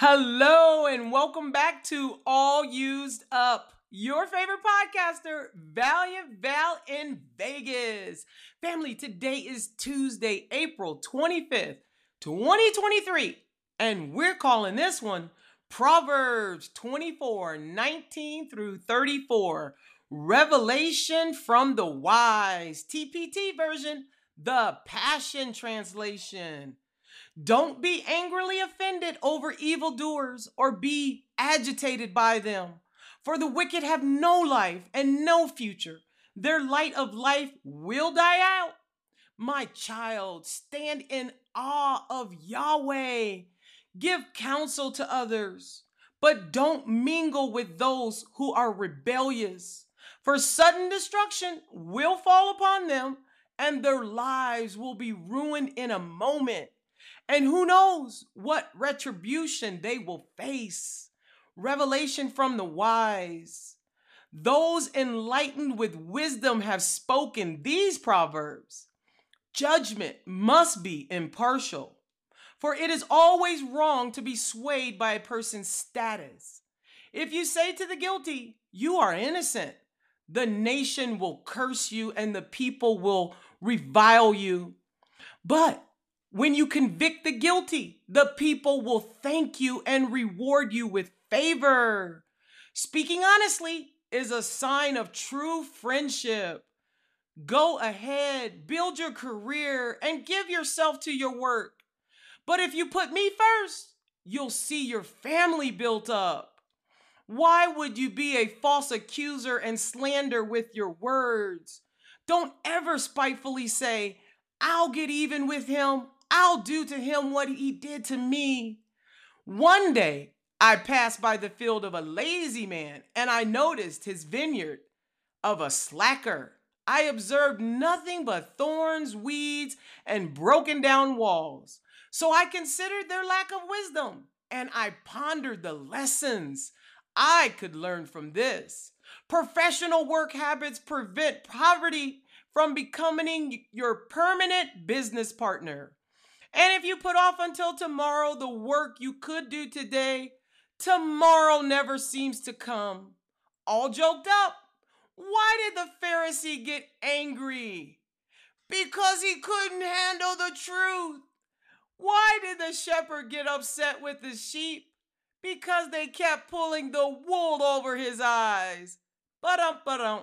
Hello, and welcome back to All Used Up, your favorite podcaster, Valiant Val in Vegas. Family, today is Tuesday, April 25th, 2023, and we're calling this one Proverbs 24 19 through 34. Revelation from the Wise, TPT version, the Passion Translation. Don't be angrily offended over evildoers or be agitated by them, for the wicked have no life and no future. Their light of life will die out. My child, stand in awe of Yahweh. Give counsel to others, but don't mingle with those who are rebellious, for sudden destruction will fall upon them, and their lives will be ruined in a moment. And who knows what retribution they will face. Revelation from the wise. Those enlightened with wisdom have spoken these proverbs. Judgment must be impartial, for it is always wrong to be swayed by a person's status. If you say to the guilty, You are innocent, the nation will curse you and the people will revile you. But when you convict the guilty, the people will thank you and reward you with favor. Speaking honestly is a sign of true friendship. Go ahead, build your career, and give yourself to your work. But if you put me first, you'll see your family built up. Why would you be a false accuser and slander with your words? Don't ever spitefully say, I'll get even with him I'll do to him what he did to me. One day I passed by the field of a lazy man and I noticed his vineyard of a slacker. I observed nothing but thorns, weeds, and broken down walls. So I considered their lack of wisdom and I pondered the lessons I could learn from this. Professional work habits prevent poverty from becoming your permanent business partner. And if you put off until tomorrow the work you could do today, tomorrow never seems to come. All joked up, why did the Pharisee get angry? Because he couldn't handle the truth. Why did the shepherd get upset with the sheep? Because they kept pulling the wool over his eyes. Ba-dum, ba-dum.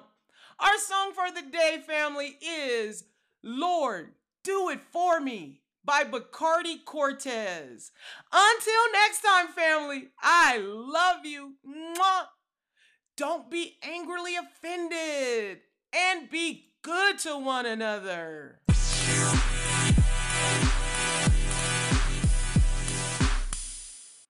Our song for the day, family, is Lord, do it for me by Zacardi Cortez. Until next time, family, I love you. Mwah. Don't be angrily offended and be good to one another.